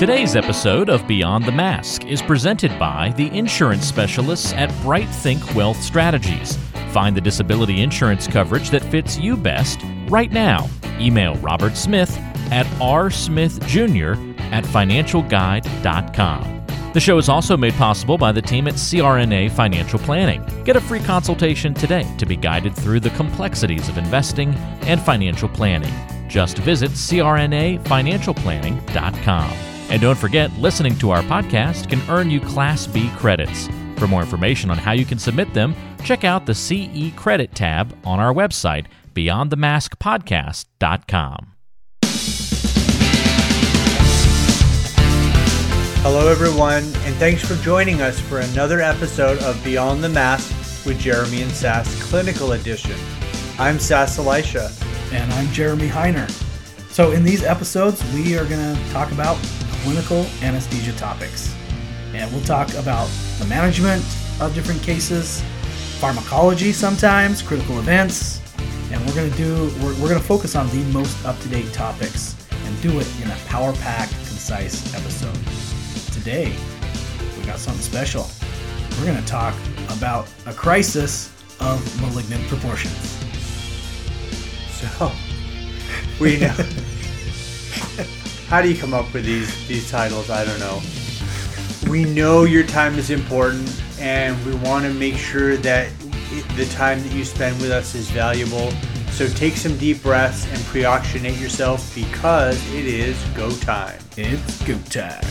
Today's episode of Beyond the Mask is presented by the insurance specialists at Bright Think Wealth Strategies. Find the disability insurance coverage that fits you best right now. Email Robert Smith at rsmithjr at financialguide.com. The show is also made possible by the team at CRNA Financial Planning. Get a free consultation today to be guided through the complexities of investing and financial planning. Just visit crnafinancialplanning.com. And don't forget, listening to our podcast can earn you Class B credits. For more information on how you can submit them, check out the CE Credit tab on our website, beyondthemaskpodcast.com. Hello, everyone, and thanks for joining us for another episode of Beyond the Mask with Jeremy and Sass Clinical Edition. I'm Sass Elisha. And I'm Jeremy Heiner. So, in these episodes, we are going to talk about clinical anesthesia topics. And we'll talk about the management of different cases, pharmacology sometimes, critical events, and we're going to do, we're, we're going to focus on the most up to date topics and do it in a power packed, concise episode today we got something special. We're going to talk about a crisis of malignant proportions. So, we know. How do you come up with these these titles? I don't know. We know your time is important, and we want to make sure that it, the time that you spend with us is valuable. So take some deep breaths and preoxygenate yourself because it is go time. It's go time.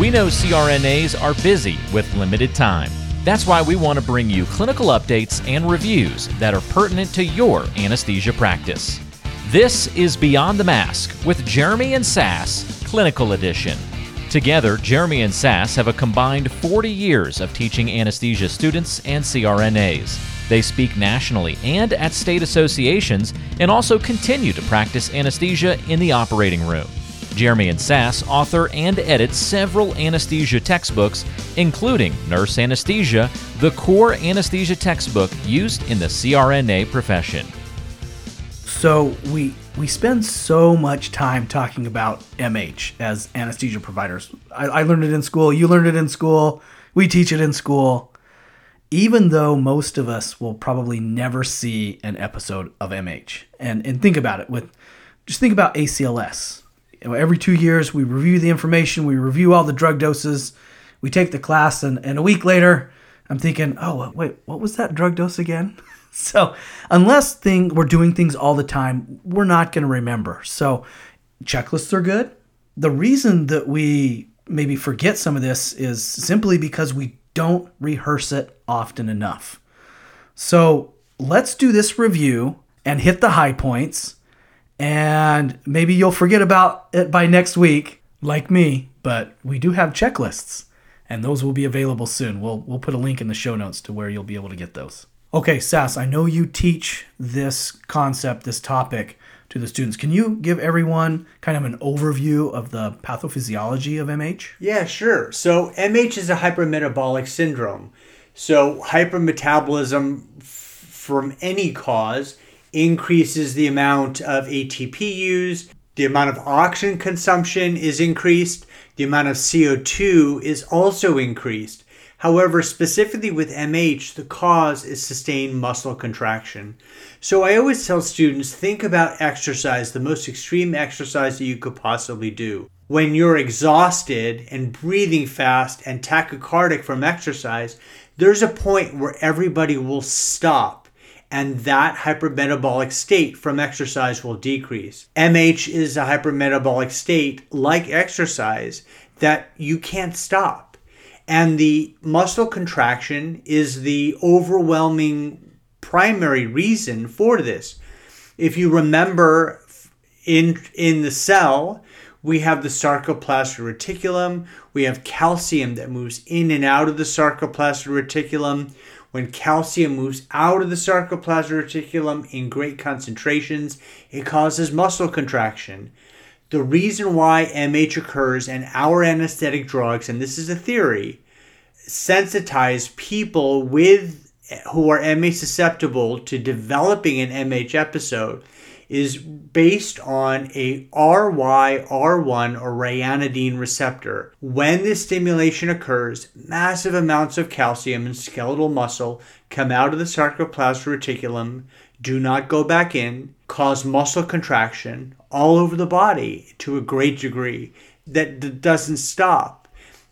We know CRNAs are busy with limited time. That's why we want to bring you clinical updates and reviews that are pertinent to your anesthesia practice. This is Beyond the Mask with Jeremy and Sass, Clinical Edition. Together, Jeremy and Sass have a combined 40 years of teaching anesthesia students and CRNAs. They speak nationally and at state associations and also continue to practice anesthesia in the operating room. Jeremy and Sass author and edit several anesthesia textbooks, including Nurse Anesthesia, the core anesthesia textbook used in the CRNA profession. So we we spend so much time talking about MH as anesthesia providers. I, I learned it in school. You learned it in school. We teach it in school. Even though most of us will probably never see an episode of MH, and and think about it with, just think about ACLS every two years we review the information we review all the drug doses we take the class and, and a week later i'm thinking oh wait what was that drug dose again? So unless thing we're doing things all the time we're not going to remember. So checklists are good. The reason that we maybe forget some of this is simply because we don't rehearse it often enough. So let's do this review and hit the high points and maybe you'll forget about it by next week, like me. But we do have checklists, and those will be available soon. We'll we'll put a link in the show notes to where you'll be able to get those. Okay, Sass, I know you teach this concept, this topic to the students. Can you give everyone kind of an overview of the pathophysiology of MH? Yeah, sure. So MH is a hypermetabolic syndrome. So hypermetabolism f- from any cause increases the amount of ATP used, the amount of oxygen consumption is increased, the amount of CO2 is also increased. However, specifically with MH, the cause is sustained muscle contraction. So I always tell students think about exercise, the most extreme exercise that you could possibly do. When you're exhausted and breathing fast and tachycardic from exercise, there's a point where everybody will stop and that hypermetabolic state from exercise will decrease. MH is a hypermetabolic state like exercise that you can't stop. And the muscle contraction is the overwhelming primary reason for this. If you remember in in the cell, we have the sarcoplasmic reticulum, we have calcium that moves in and out of the sarcoplasmic reticulum. When calcium moves out of the sarcoplasmic reticulum in great concentrations, it causes muscle contraction. The reason why MH occurs and our anesthetic drugs, and this is a theory, sensitize people with who are MH susceptible to developing an MH episode is based on a RYR1 or ryanodine receptor. When this stimulation occurs, massive amounts of calcium and skeletal muscle come out of the sarcoplasmic reticulum, do not go back in, cause muscle contraction all over the body to a great degree that doesn't stop.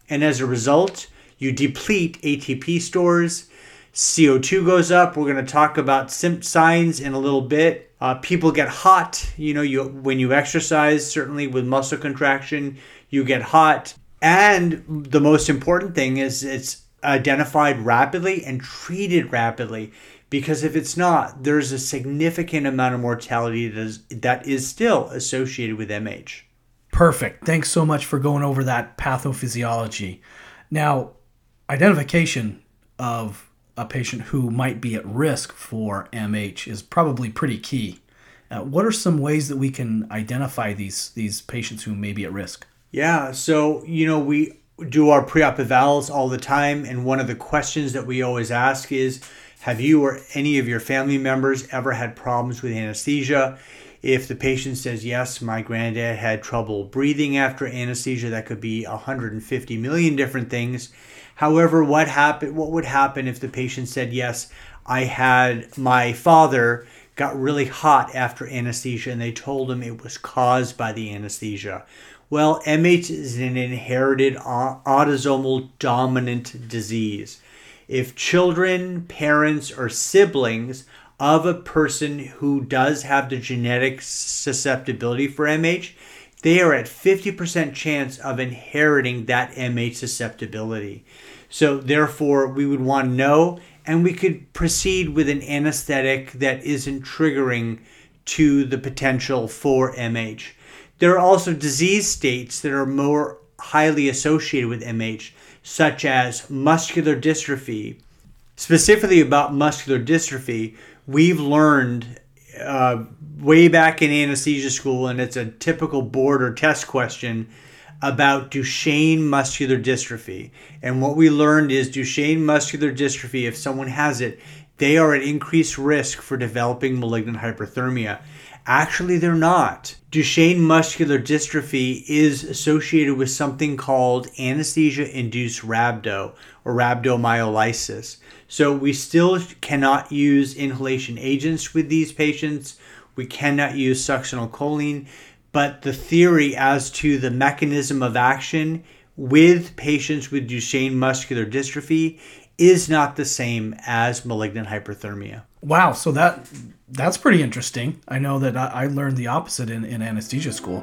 And as a result, you deplete ATP stores, CO2 goes up. We're going to talk about signs in a little bit. Uh, people get hot. You know, you when you exercise, certainly with muscle contraction, you get hot. And the most important thing is it's identified rapidly and treated rapidly. Because if it's not, there's a significant amount of mortality that is, that is still associated with MH. Perfect. Thanks so much for going over that pathophysiology. Now, identification of a patient who might be at risk for MH is probably pretty key. Uh, what are some ways that we can identify these these patients who may be at risk? Yeah, so you know we do our pre-op evals all the time, and one of the questions that we always ask is, have you or any of your family members ever had problems with anesthesia? If the patient says yes, my granddad had trouble breathing after anesthesia, that could be 150 million different things. However, what happened what would happen if the patient said yes, I had my father got really hot after anesthesia and they told him it was caused by the anesthesia. Well, MH is an inherited autosomal dominant disease. If children, parents, or siblings of a person who does have the genetic susceptibility for MH, they are at 50% chance of inheriting that MH susceptibility. So, therefore, we would want to know, and we could proceed with an anesthetic that isn't triggering to the potential for MH. There are also disease states that are more highly associated with MH, such as muscular dystrophy. Specifically about muscular dystrophy, we've learned uh, way back in anesthesia school, and it's a typical board or test question about Duchenne muscular dystrophy. And what we learned is Duchenne muscular dystrophy, if someone has it, they are at increased risk for developing malignant hyperthermia. Actually, they're not. Duchenne muscular dystrophy is associated with something called anesthesia induced rhabdo or rhabdomyolysis. So we still cannot use inhalation agents with these patients. We cannot use succinylcholine, but the theory as to the mechanism of action with patients with Duchenne muscular dystrophy is not the same as malignant hyperthermia. Wow, so that that's pretty interesting. I know that I, I learned the opposite in, in anesthesia school.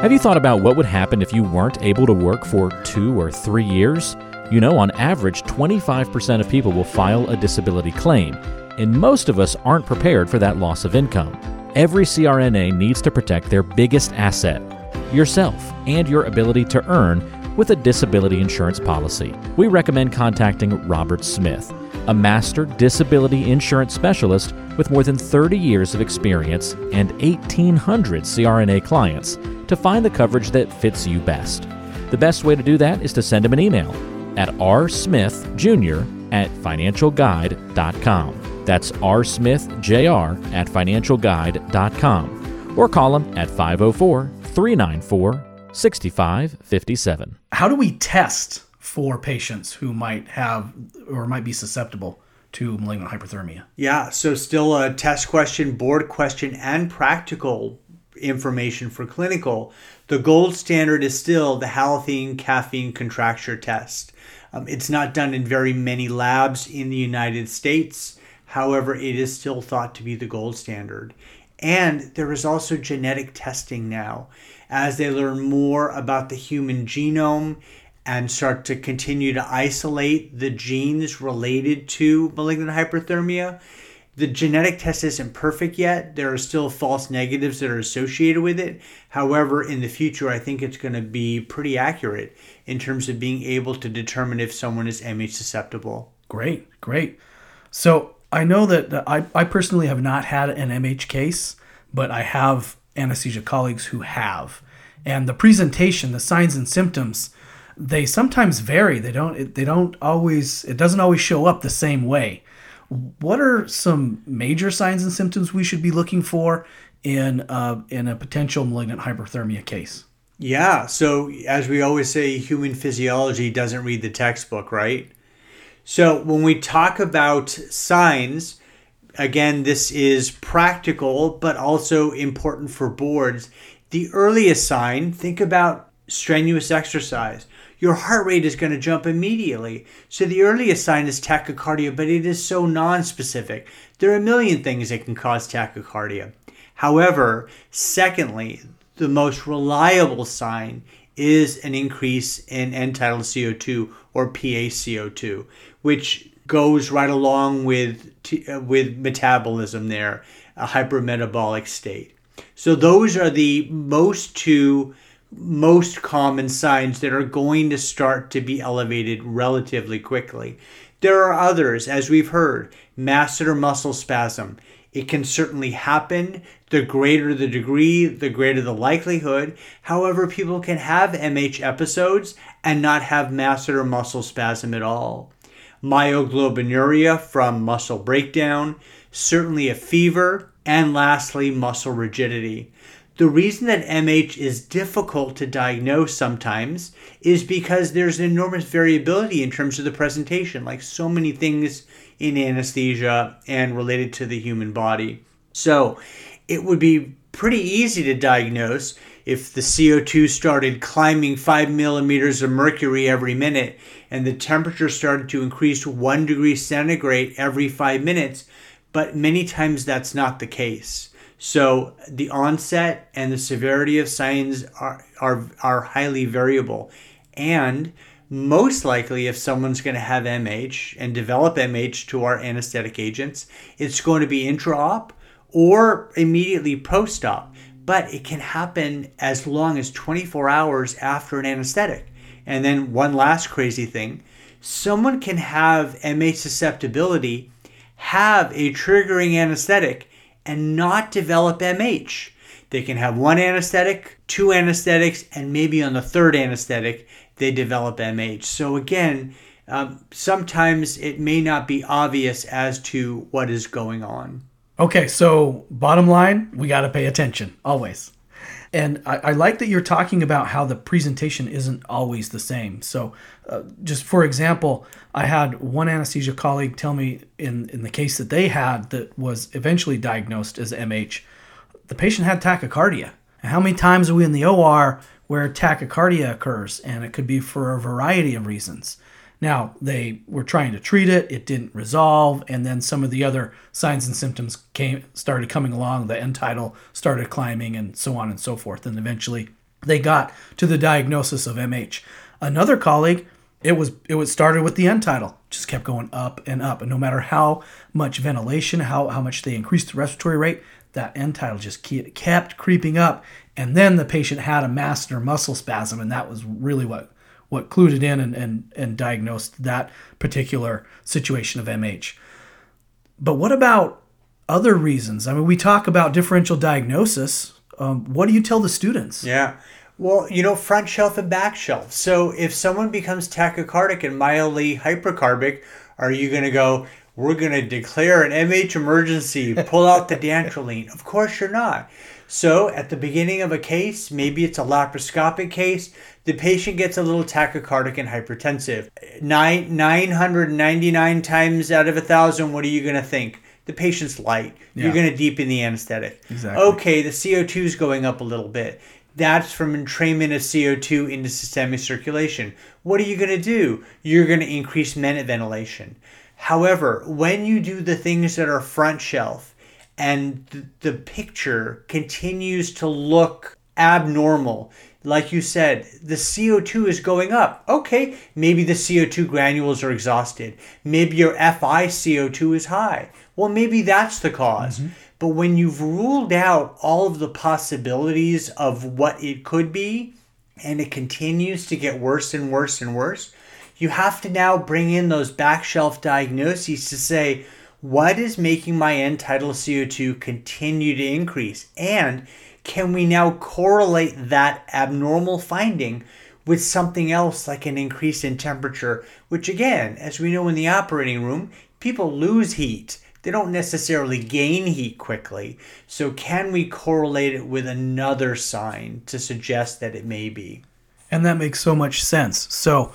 Have you thought about what would happen if you weren't able to work for two or three years? You know, on average, 25% of people will file a disability claim, and most of us aren't prepared for that loss of income. Every CRNA needs to protect their biggest asset, yourself, and your ability to earn with a disability insurance policy. We recommend contacting Robert Smith, a master disability insurance specialist with more than 30 years of experience and 1,800 CRNA clients, to find the coverage that fits you best. The best way to do that is to send him an email at rsmithjr at financialguide.com. That's rsmithjr at financialguide.com. Or call him at 504 394 6557. How do we test for patients who might have or might be susceptible to malignant hyperthermia? Yeah, so still a test question, board question, and practical information for clinical. The gold standard is still the halothane caffeine contracture test. Um, it's not done in very many labs in the United States. However, it is still thought to be the gold standard. And there is also genetic testing now. As they learn more about the human genome and start to continue to isolate the genes related to malignant hyperthermia, the genetic test isn't perfect yet. There are still false negatives that are associated with it. However, in the future, I think it's going to be pretty accurate in terms of being able to determine if someone is MH susceptible. Great, great. So I know that I, I personally have not had an MH case, but I have anesthesia colleagues who have. And the presentation, the signs and symptoms, they sometimes vary. They don't they don't always it doesn't always show up the same way. What are some major signs and symptoms we should be looking for in uh, in a potential malignant hyperthermia case? Yeah. So, as we always say, human physiology doesn't read the textbook, right? So, when we talk about signs, again, this is practical, but also important for boards. The earliest sign, think about strenuous exercise. Your heart rate is going to jump immediately. So, the earliest sign is tachycardia, but it is so non-specific. There are a million things that can cause tachycardia. However, secondly, the most reliable sign is an increase in end tidal CO2 or PaCO2, which goes right along with uh, with metabolism there, a hypermetabolic state. So those are the most two most common signs that are going to start to be elevated relatively quickly. There are others, as we've heard, masseter muscle spasm. It can certainly happen. The greater the degree, the greater the likelihood. However, people can have MH episodes and not have masseter muscle spasm at all. Myoglobinuria from muscle breakdown, certainly a fever, and lastly, muscle rigidity. The reason that MH is difficult to diagnose sometimes is because there's enormous variability in terms of the presentation, like so many things in anesthesia and related to the human body. So it would be pretty easy to diagnose if the CO2 started climbing five millimeters of mercury every minute and the temperature started to increase one degree centigrade every five minutes. But many times that's not the case. So the onset and the severity of signs are, are, are highly variable. And most likely, if someone's going to have MH and develop MH to our anesthetic agents, it's going to be intra op or immediately post op. But it can happen as long as 24 hours after an anesthetic. And then, one last crazy thing someone can have MH susceptibility, have a triggering anesthetic, and not develop MH. They can have one anesthetic, two anesthetics, and maybe on the third anesthetic, they develop MH. So, again, um, sometimes it may not be obvious as to what is going on. Okay, so bottom line, we got to pay attention always. And I, I, like that you're talking about how the presentation isn't always the same. So, uh, just for example, I had one anesthesia colleague tell me in, in the case that they had that was eventually diagnosed as MH, the patient had tachycardia. How many times are we in the OR where tachycardia occurs, and it could be for a variety of reasons. Now, they were trying to treat it, it didn't resolve, and then some of the other signs and symptoms came started coming along. The end tidal started climbing, and so on and so forth. And eventually, they got to the diagnosis of MH. Another colleague, it was it was started with the end tidal, just kept going up and up, and no matter how much ventilation, how how much they increased the respiratory rate, that end tidal just kept creeping up and then the patient had a masseter muscle spasm and that was really what what clued it in and, and, and diagnosed that particular situation of MH. But what about other reasons? I mean, we talk about differential diagnosis. Um, what do you tell the students? Yeah. Well, you know, front shelf and back shelf. So if someone becomes tachycardic and mildly hypercarbic, are you going to go, we're going to declare an MH emergency, pull out the dantrolene? Of course you're not. So, at the beginning of a case, maybe it's a laparoscopic case, the patient gets a little tachycardic and hypertensive. Nine, 999 times out of a thousand, what are you going to think? The patient's light. Yeah. You're going to deepen the anesthetic. Exactly. Okay, the CO2 is going up a little bit. That's from entrainment of CO2 into systemic circulation. What are you going to do? You're going to increase minute ventilation. However, when you do the things that are front shelf, and the picture continues to look abnormal. Like you said, the CO2 is going up. Okay, maybe the CO2 granules are exhausted. Maybe your FI CO2 is high. Well, maybe that's the because mm-hmm. But when you've ruled out all of the possibilities of what it could be, and it continues to get worse and worse and worse, you have to now bring in those back shelf diagnoses to say, what is making my end tidal CO2 continue to increase? And can we now correlate that abnormal finding with something else like an increase in temperature, which again, as we know in the operating room, people lose heat. They don't necessarily gain heat quickly. So, can we correlate it with another sign to suggest that it may be? And that makes so much sense. So,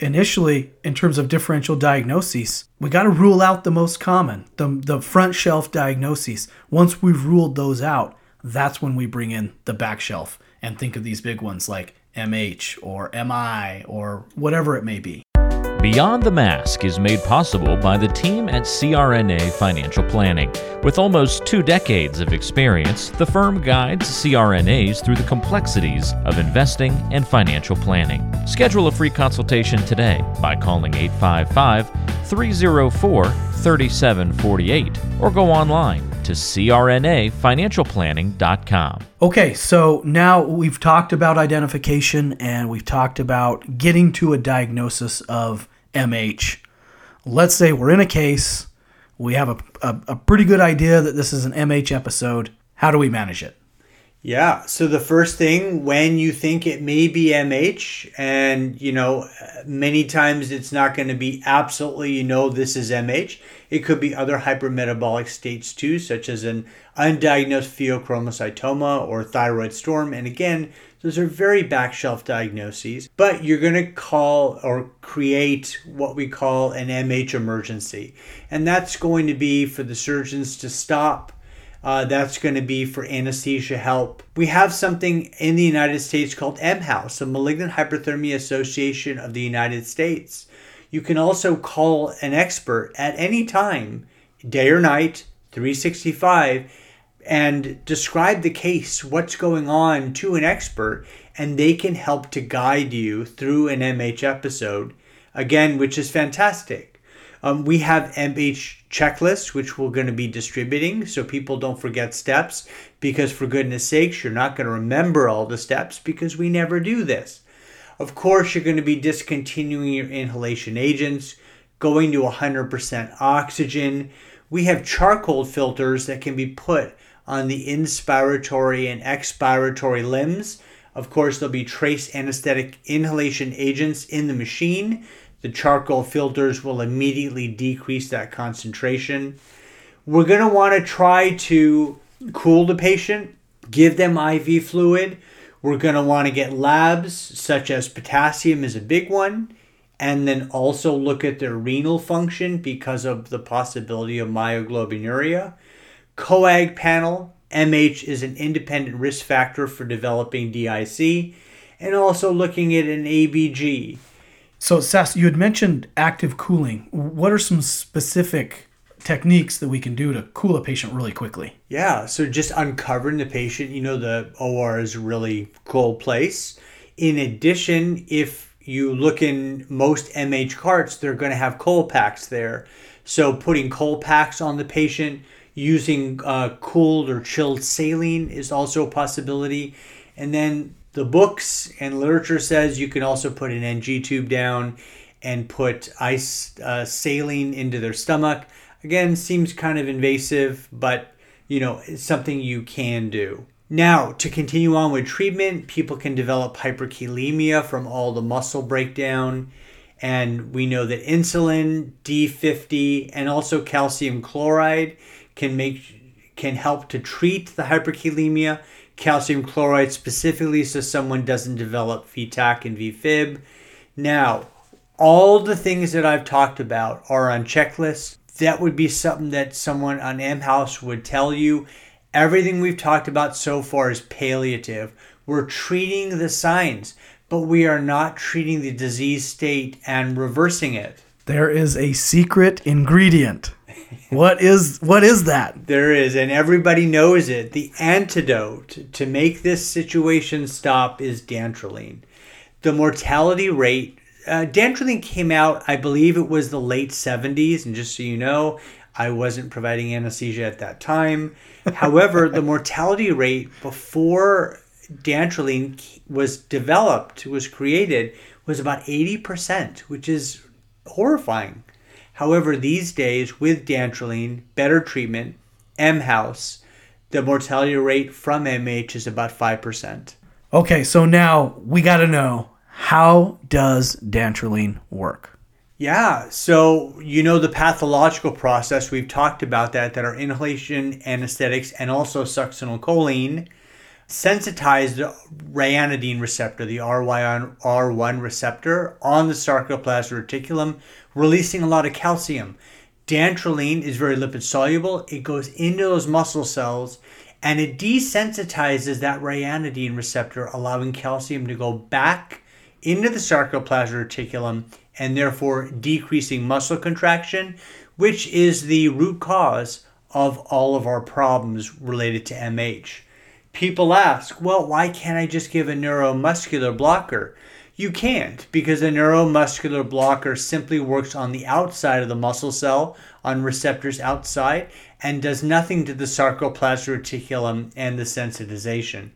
initially, in terms of differential diagnoses, we got to rule out the most common, the, the front shelf diagnoses. Once we've ruled those out, that's when we bring in the back shelf and think of these big ones like MH or MI or whatever it may be. Beyond the Mask is made possible by the team at CRNA Financial Planning. With almost two decades of experience, the firm guides CRNAs through the complexities of investing and financial planning. Schedule a free consultation today by calling 855 304 3748 or go online to crnafinancialplanning.com. Okay, so now we've talked about identification and we've talked about getting to a diagnosis of MH. Let's say we're in a case, we have a, a, a pretty good idea that this is an MH episode. How do we manage it? Yeah. So the first thing when you think it may be MH, and you know, many times it's not going to be absolutely, you know, this is MH. It could be other hypermetabolic states too, such as an undiagnosed pheochromocytoma or thyroid storm. And again, those are very back shelf diagnoses, but you're going to call or create what we call an MH emergency. And that's going to be for the surgeons to stop uh, that's going to be for anesthesia help. We have something in the United States called MHAUS, the Malignant Hyperthermia Association of the United States. You can also call an expert at any time, day or night, 365, and describe the case, what's going on to an expert, and they can help to guide you through an MH episode, again, which is fantastic. Um, we have MH checklists, which we're going to be distributing so people don't forget steps. Because, for goodness sakes, you're not going to remember all the steps because we never do this. Of course, you're going to be discontinuing your inhalation agents, going to 100% oxygen. We have charcoal filters that can be put on the inspiratory and expiratory limbs. Of course, there'll be trace anesthetic inhalation agents in the machine the charcoal filters will immediately decrease that concentration. We're going to want to try to cool the patient, give them IV fluid. We're going to want to get labs such as potassium is a big one, and then also look at their renal function because of the possibility of myoglobinuria. COAG panel, MH is an independent risk factor for developing DIC, and also looking at an ABG. So, Sass, you had mentioned active cooling. What are some specific techniques that we can do to cool a patient really quickly? Yeah, so just uncovering the patient, you know, the OR is a really cool place. In addition, if you look in most MH carts, they're going to have cold packs there. So, putting cold packs on the patient, using uh, cooled or chilled saline is also a possibility. And then the books and literature says you can also put an NG tube down and put ice uh, saline into their stomach. Again, seems kind of invasive, but you know, it's something you can do. Now, to continue on with treatment, people can develop hyperkalemia from all the muscle breakdown. And we know that insulin, D50, and also calcium chloride can make can help to treat the hyperkalemia calcium chloride specifically so someone doesn't develop VTAC and VFib. Now, all the things that I've talked about are on checklists. That would be something that someone on MHAUS would tell you. Everything we've talked about so far is palliative. We're treating the signs, but we are not treating the disease state and reversing it. There is a secret ingredient what is what is that? There is, and everybody knows it. The antidote to make this situation stop is dantrolene. The mortality rate. Uh, dantrolene came out, I believe it was the late 70s, and just so you know, I wasn't providing anesthesia at that time. However, the mortality rate before dantrolene was developed, was created, was about 80%, which is horrifying. However, these days with dantrolene, better treatment, MHAUS, the mortality rate from MH is about 5%. Okay, so now we got to know how does dantrolene work? Yeah, so you know the pathological process, we've talked about that, that our inhalation anesthetics and also succinylcholine sensitize the ryanodine receptor, the RY1 receptor, on the sarcoplasmic reticulum, releasing a lot of calcium. Dantrolene is very lipid soluble. It goes into those muscle cells and it desensitizes that ryanodine receptor, allowing calcium to go back into the sarcoplasmic reticulum and therefore decreasing muscle contraction, which is the root cause of all of our problems related to MH. People ask, well, why can't I just give a neuromuscular blocker? You can't because a neuromuscular blocker simply works on the outside of the muscle cell on receptors outside and does nothing to the sarcoplasmic reticulum and the sensitization.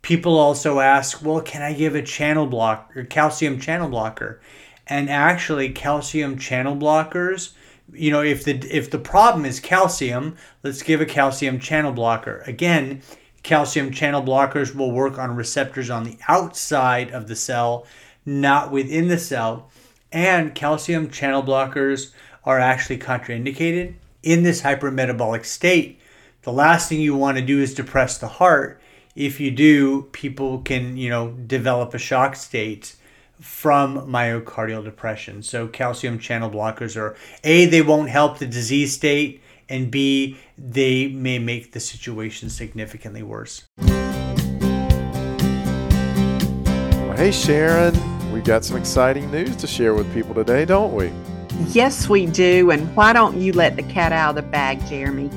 People also ask, well, can I give a channel blocker, calcium channel blocker? And actually, calcium channel blockers, you know, if the if the problem is calcium, let's give a calcium channel blocker. Again, calcium channel blockers will work on receptors on the outside of the cell, not within the cell. And calcium channel blockers are actually contraindicated in this hypermetabolic state. The last thing you want to do is depress the heart. If you do, people can, you know, develop a shock state from myocardial depression. So calcium channel blockers are A, they won't help the disease state, and B, they may make the situation significantly worse. Well, hey Sharon, we've got some exciting news to share with people today, don't we? Yes, we do. And why don't you let the cat out of the bag, Jeremy?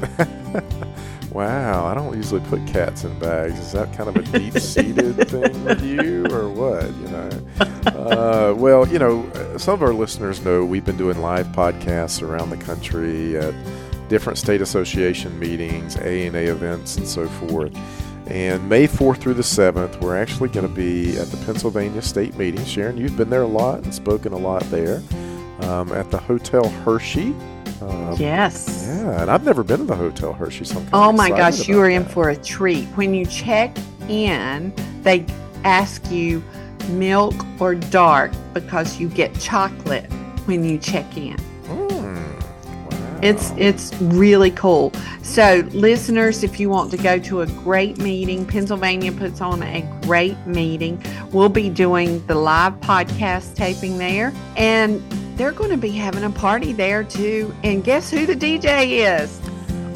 wow, I don't usually put cats in bags. Is that kind of a deep seated thing with you, or what? You know. Uh, well, you know, some of our listeners know we've been doing live podcasts around the country at different state association meetings, A and A events, and so forth. And May 4th through the 7th, we're actually going to be at the Pennsylvania State Meeting. Sharon, you've been there a lot and spoken a lot there um, at the Hotel Hershey. Um, yes. Yeah, and I've never been to the Hotel Hershey. So oh my gosh, you are in for a treat. When you check in, they ask you milk or dark because you get chocolate when you check in. It's it's really cool. So, listeners, if you want to go to a great meeting, Pennsylvania puts on a great meeting. We'll be doing the live podcast taping there, and they're going to be having a party there too. And guess who the DJ is?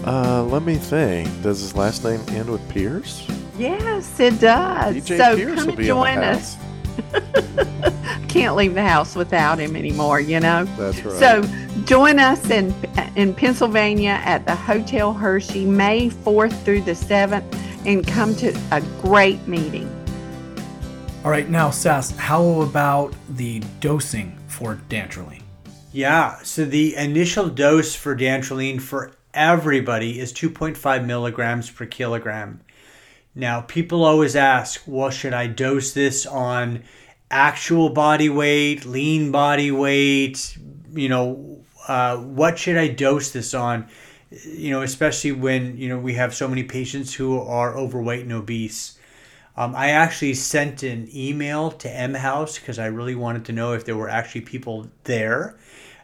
Uh, let me think. Does his last name end with Pierce? Yes, it does. DJ so Pierce come and join us. Can't leave the house without him anymore, you know. That's right. So join us in in Pennsylvania at the Hotel Hershey May 4th through the 7th and come to a great meeting. All right, now Sass, how about the dosing for dantrolene? Yeah, so the initial dose for dantrolene for everybody is 2.5 milligrams per kilogram. Now, people always ask, well, should I dose this on actual body weight, lean body weight? You know, uh, what should I dose this on? You know, especially when, you know, we have so many patients who are overweight and obese. Um, I actually sent an email to MHAUS because I really wanted to know if there were actually people there.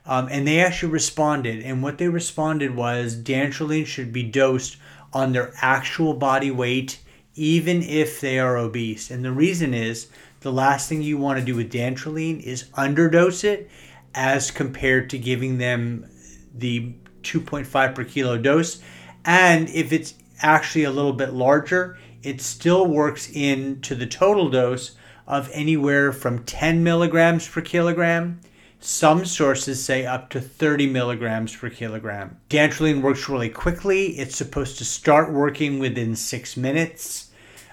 Um, and they actually responded. And what they responded was dantrolene should be dosed on their actual body weight even if they are obese. And the reason is the last thing you want to do with dantrolene is underdose it as compared to giving them the 2.5 per kilo dose. And if it's actually a little bit larger, it still works into the total dose of anywhere from 10 milligrams per kilogram. Some sources say up to 30 milligrams per kilogram. Dantrolene works really quickly. It's supposed to start working within six minutes.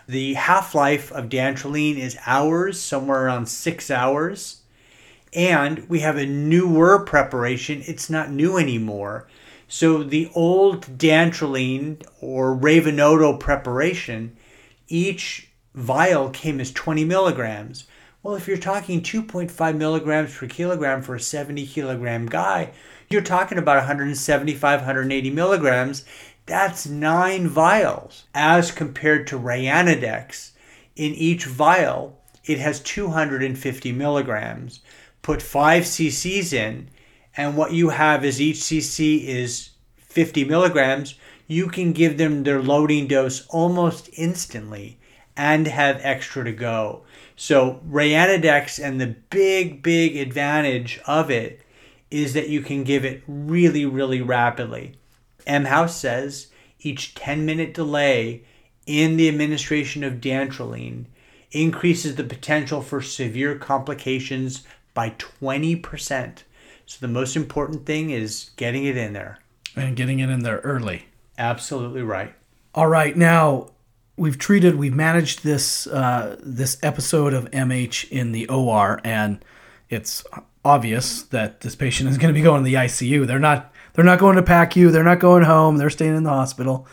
The half life of dantrolene is hours, somewhere around six hours. And we have a newer preparation. It's not new anymore. So the old dantrolene or Revonto preparation, each vial came as 20 milligrams. Well, if you're talking 2.5 milligrams per kilogram for a 70 kilogram guy, you're talking about 175, 180 milligrams. That's nine vials as compared to Ryanodex. In each vial, it has 250 milligrams. put five cc's in, and what you have is each cc is 50 milligrams, you can give them their loading dose almost instantly and have extra to go. So, Ryanodex and the big, big advantage of it is that you can give it really, really rapidly. MHAUS says each 10 minute delay in the administration of dantrolene increases the potential for severe complications by 20%. So the most important thing is getting it in there. And getting it in there early. Absolutely right. All right, now we've treated, we've managed this uh, this episode of MH in the OR, and it's obvious that this patient is going to be going to the ICU. They're not they're not going to PACU. They're not going home. They're staying in the hospital.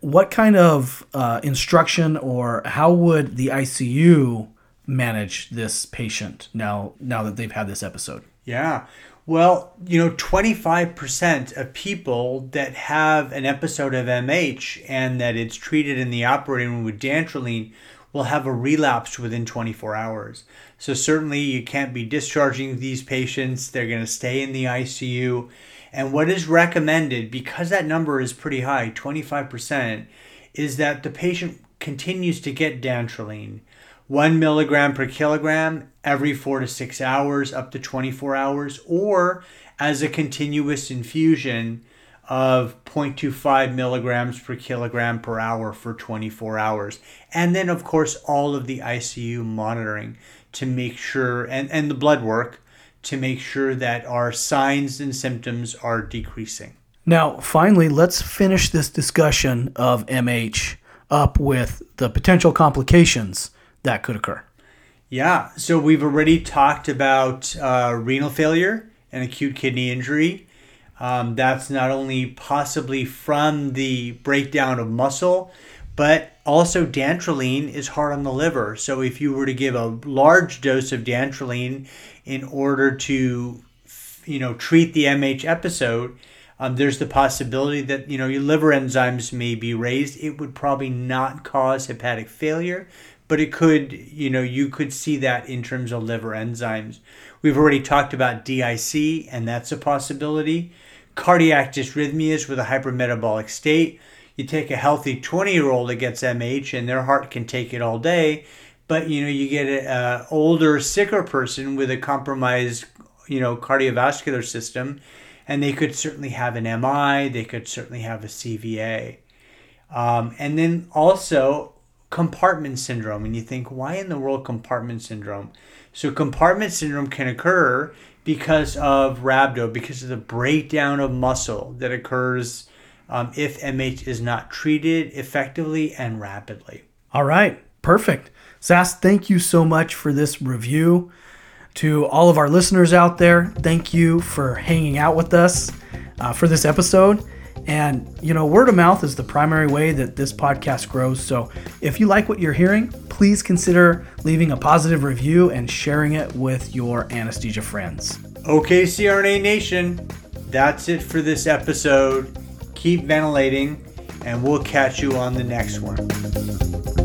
What kind of uh, instruction or how would the ICU manage this patient now now that they've had this episode? Yeah. Well, you know, 25% of people that have an episode of MH and that it's treated in the operating room with dantrolene will have a relapse within 24 hours. So, certainly, you can't be discharging these patients. They're going to stay in the ICU. And what is recommended, because that number is pretty high 25%, is that the patient continues to get dantrolene one milligram per kilogram every four to six hours, up to 24 hours, or as a continuous infusion of 0.25 milligrams per kilogram per hour for 24 hours. And then, of course, all of the ICU monitoring to make sure, and, and the blood work to make sure that our signs and symptoms are decreasing. Now, finally, let's finish this discussion of MH up with the potential complications that could occur. Yeah, so we've already talked about uh, renal failure and acute kidney injury. Um, that's not only possibly from the breakdown of muscle, but also dantrolene is hard on the liver. So if you were to give a large dose of dantrolene in order to, you know, treat the MH episode, um, there's the possibility that you know your liver enzymes may be raised. It would probably not cause hepatic failure, but it could, you know, you could see that in terms of liver enzymes. We've already talked about DIC, and that's a possibility. Cardiac dysrhythmias with a hypermetabolic state. You take a healthy 20 year old that gets MH, and their heart can take it all day, but you know, you get an older, sicker person with a compromised, you know, cardiovascular system, and they could certainly have an MI, they could certainly have a CVA. Um, and then also compartment syndrome and you think why in the world compartment syndrome? So compartment syndrome can occur because of rhabdo because of the breakdown of muscle that occurs um, if mh is not treated effectively and rapidly. All right perfect. Sass, thank you so much for this review. To all of our listeners out there thank you for hanging out with us uh, for this episode and, you know, word of mouth is the primary way that this podcast grows. So if you like what you're hearing, please consider leaving a positive review and sharing it with your anesthesia friends. Okay, CRNA Nation, that's it for this episode. Keep ventilating, and we'll catch you on the next one.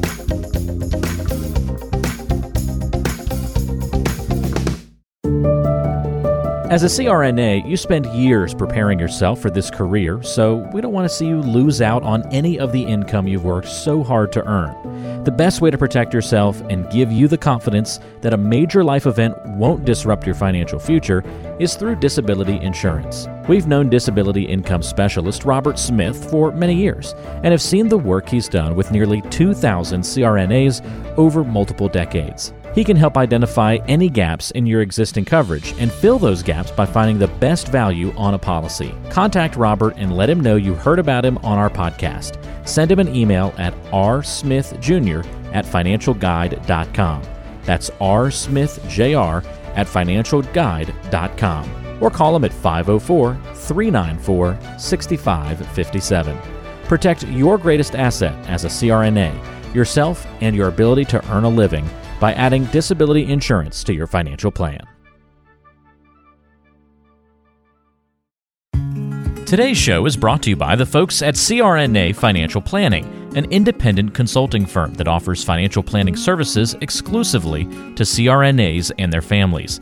As a CRNA, you spend years preparing yourself for this career, so we don't want to see you lose out on any of the income you've worked so hard to earn. The best way to protect yourself and give you the confidence that a major life event won't disrupt your financial future is through disability insurance. We've known disability income specialist Robert Smith for many years and have seen the work he's done with nearly 2,000 CRNAs over multiple decades. He can help identify any gaps in your existing coverage and fill those gaps by finding the best value on a policy. Contact Robert and let him know you heard about him on our podcast. Send him an email at rsmithjr at financialguide.com. That's rsmithjr at financialguide.com. Or call him at 504 394 6557. Protect your greatest asset as a CRNA, yourself, and your ability to earn a living by adding disability insurance to your financial plan. Today's show is brought to you by the folks at CRNA Financial Planning, an independent consulting firm that offers financial planning services exclusively to CRNAs and their families.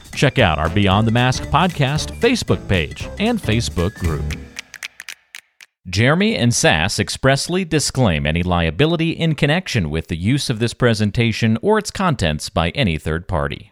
Check out our Beyond the Mask podcast Facebook page and Facebook group. Jeremy and Sass expressly disclaim any liability in connection with the use of this presentation or its contents by any third party.